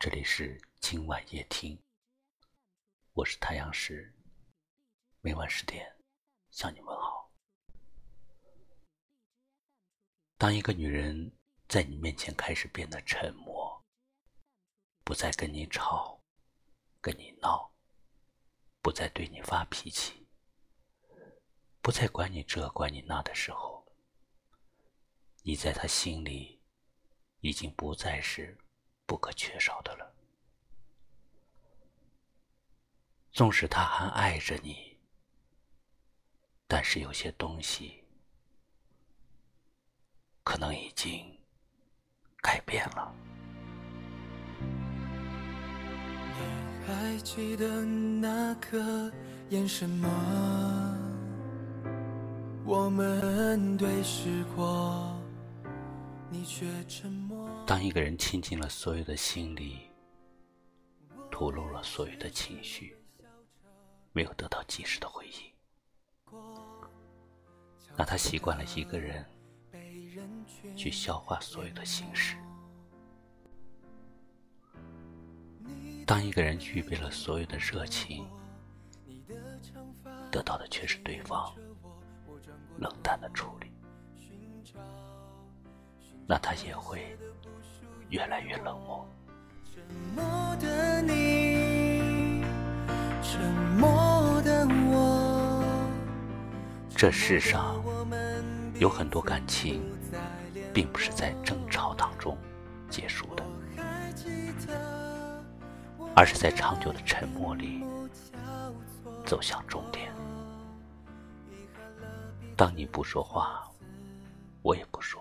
这里是今晚夜听，我是太阳石，每晚十点向你问好。当一个女人在你面前开始变得沉默，不再跟你吵，跟你闹，不再对你发脾气，不再管你这管你那的时候，你在她心里已经不再是。不可缺少的了。纵使他还爱着你，但是有些东西可能已经改变了。你还记得那个眼神吗？我们对视过。当一个人倾尽了所有的心力，吐露了所有的情绪，没有得到及时的回应，那他习惯了一个人去消化所有的心事。当一个人预备了所有的热情，得到的却是对方冷淡的处理。那他也会越来越冷漠。沉默的你，沉默的我。这世上有很多感情，并不是在争吵当中结束的，而是在长久的沉默里走向终点。当你不说话，我也不说。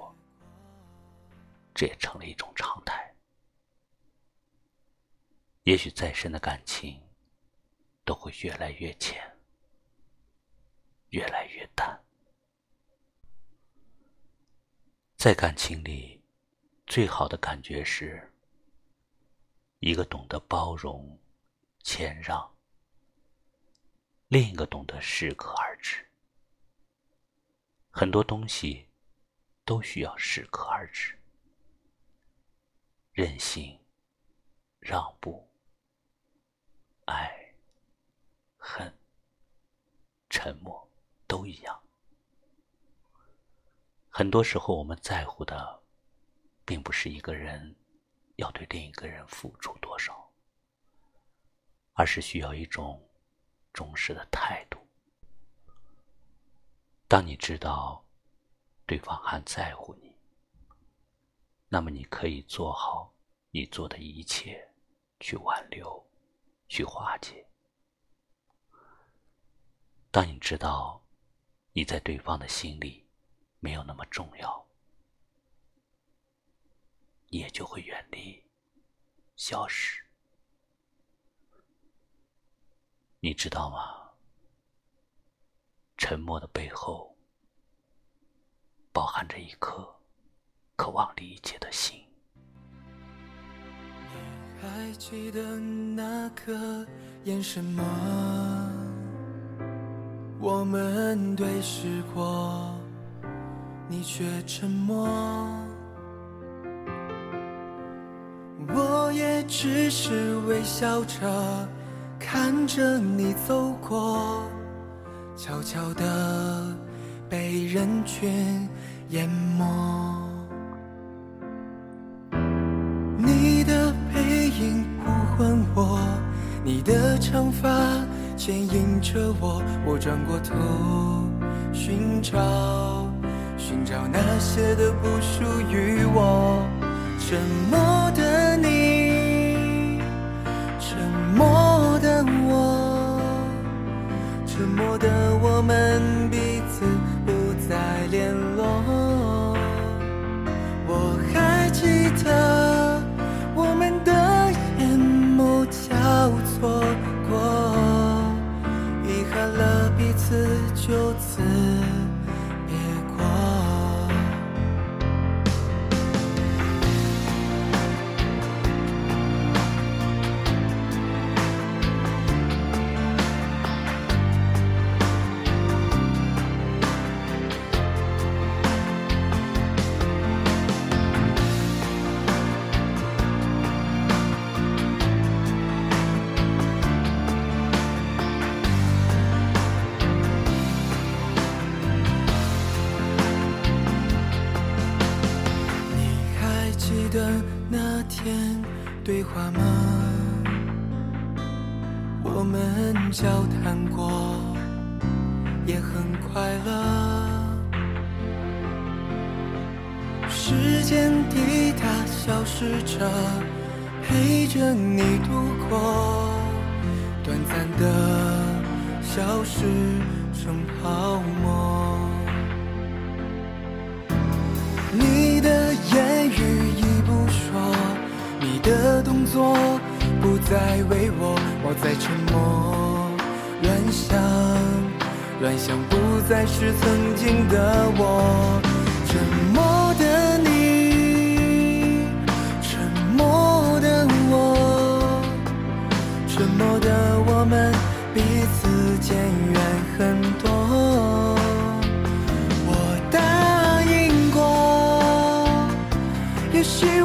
这也成了一种常态。也许再深的感情，都会越来越浅，越来越淡。在感情里，最好的感觉是，一个懂得包容、谦让，另一个懂得适可而止。很多东西，都需要适可而止。任性、让步、爱、恨、沉默，都一样。很多时候，我们在乎的，并不是一个人要对另一个人付出多少，而是需要一种忠实的态度。当你知道对方还在乎你。那么，你可以做好你做的一切，去挽留，去化解。当你知道你在对方的心里没有那么重要，你也就会远离，消失。你知道吗？沉默的背后，包含着一颗。渴望理解的心。你还记得那个眼神吗？我们对视过，你却沉默。我也只是微笑着看着你走过，悄悄地被人群淹没。的长发牵引着我，我转过头寻找，寻找那些的不属于我。沉默的你，沉默的我，沉默的我们彼此不再联络。此，就此话吗？我们交谈过，也很快乐。时间滴答消失着，陪着你度过，短暂的消失成泡沫。你的言语已不说，你的动作不再为我，我在沉默，乱想，乱想不再是曾经的我，沉默的你，沉默的我，沉默的我们彼此渐远很多。我答应过，也许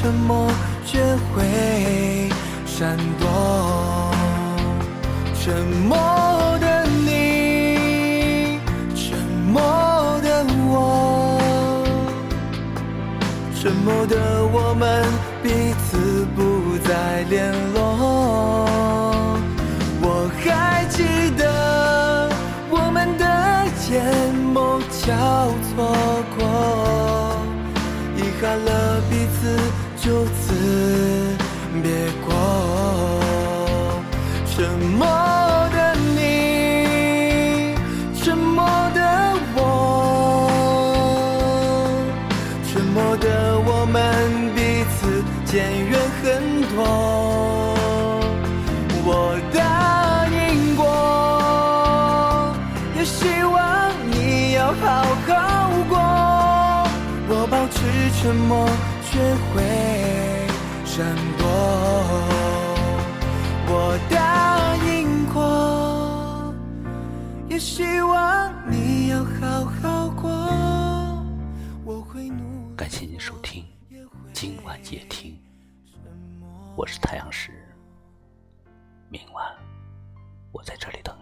沉默，学会闪躲。沉默的你，沉默的我，沉默的我们彼此不再联络。我还记得我们的眼眸交错过，遗憾了彼，就此沉默，学会闪躲。我答应过，也希望你要好好过。我会努力感谢您收听今晚夜听，我是太阳石，明晚我在这里等你。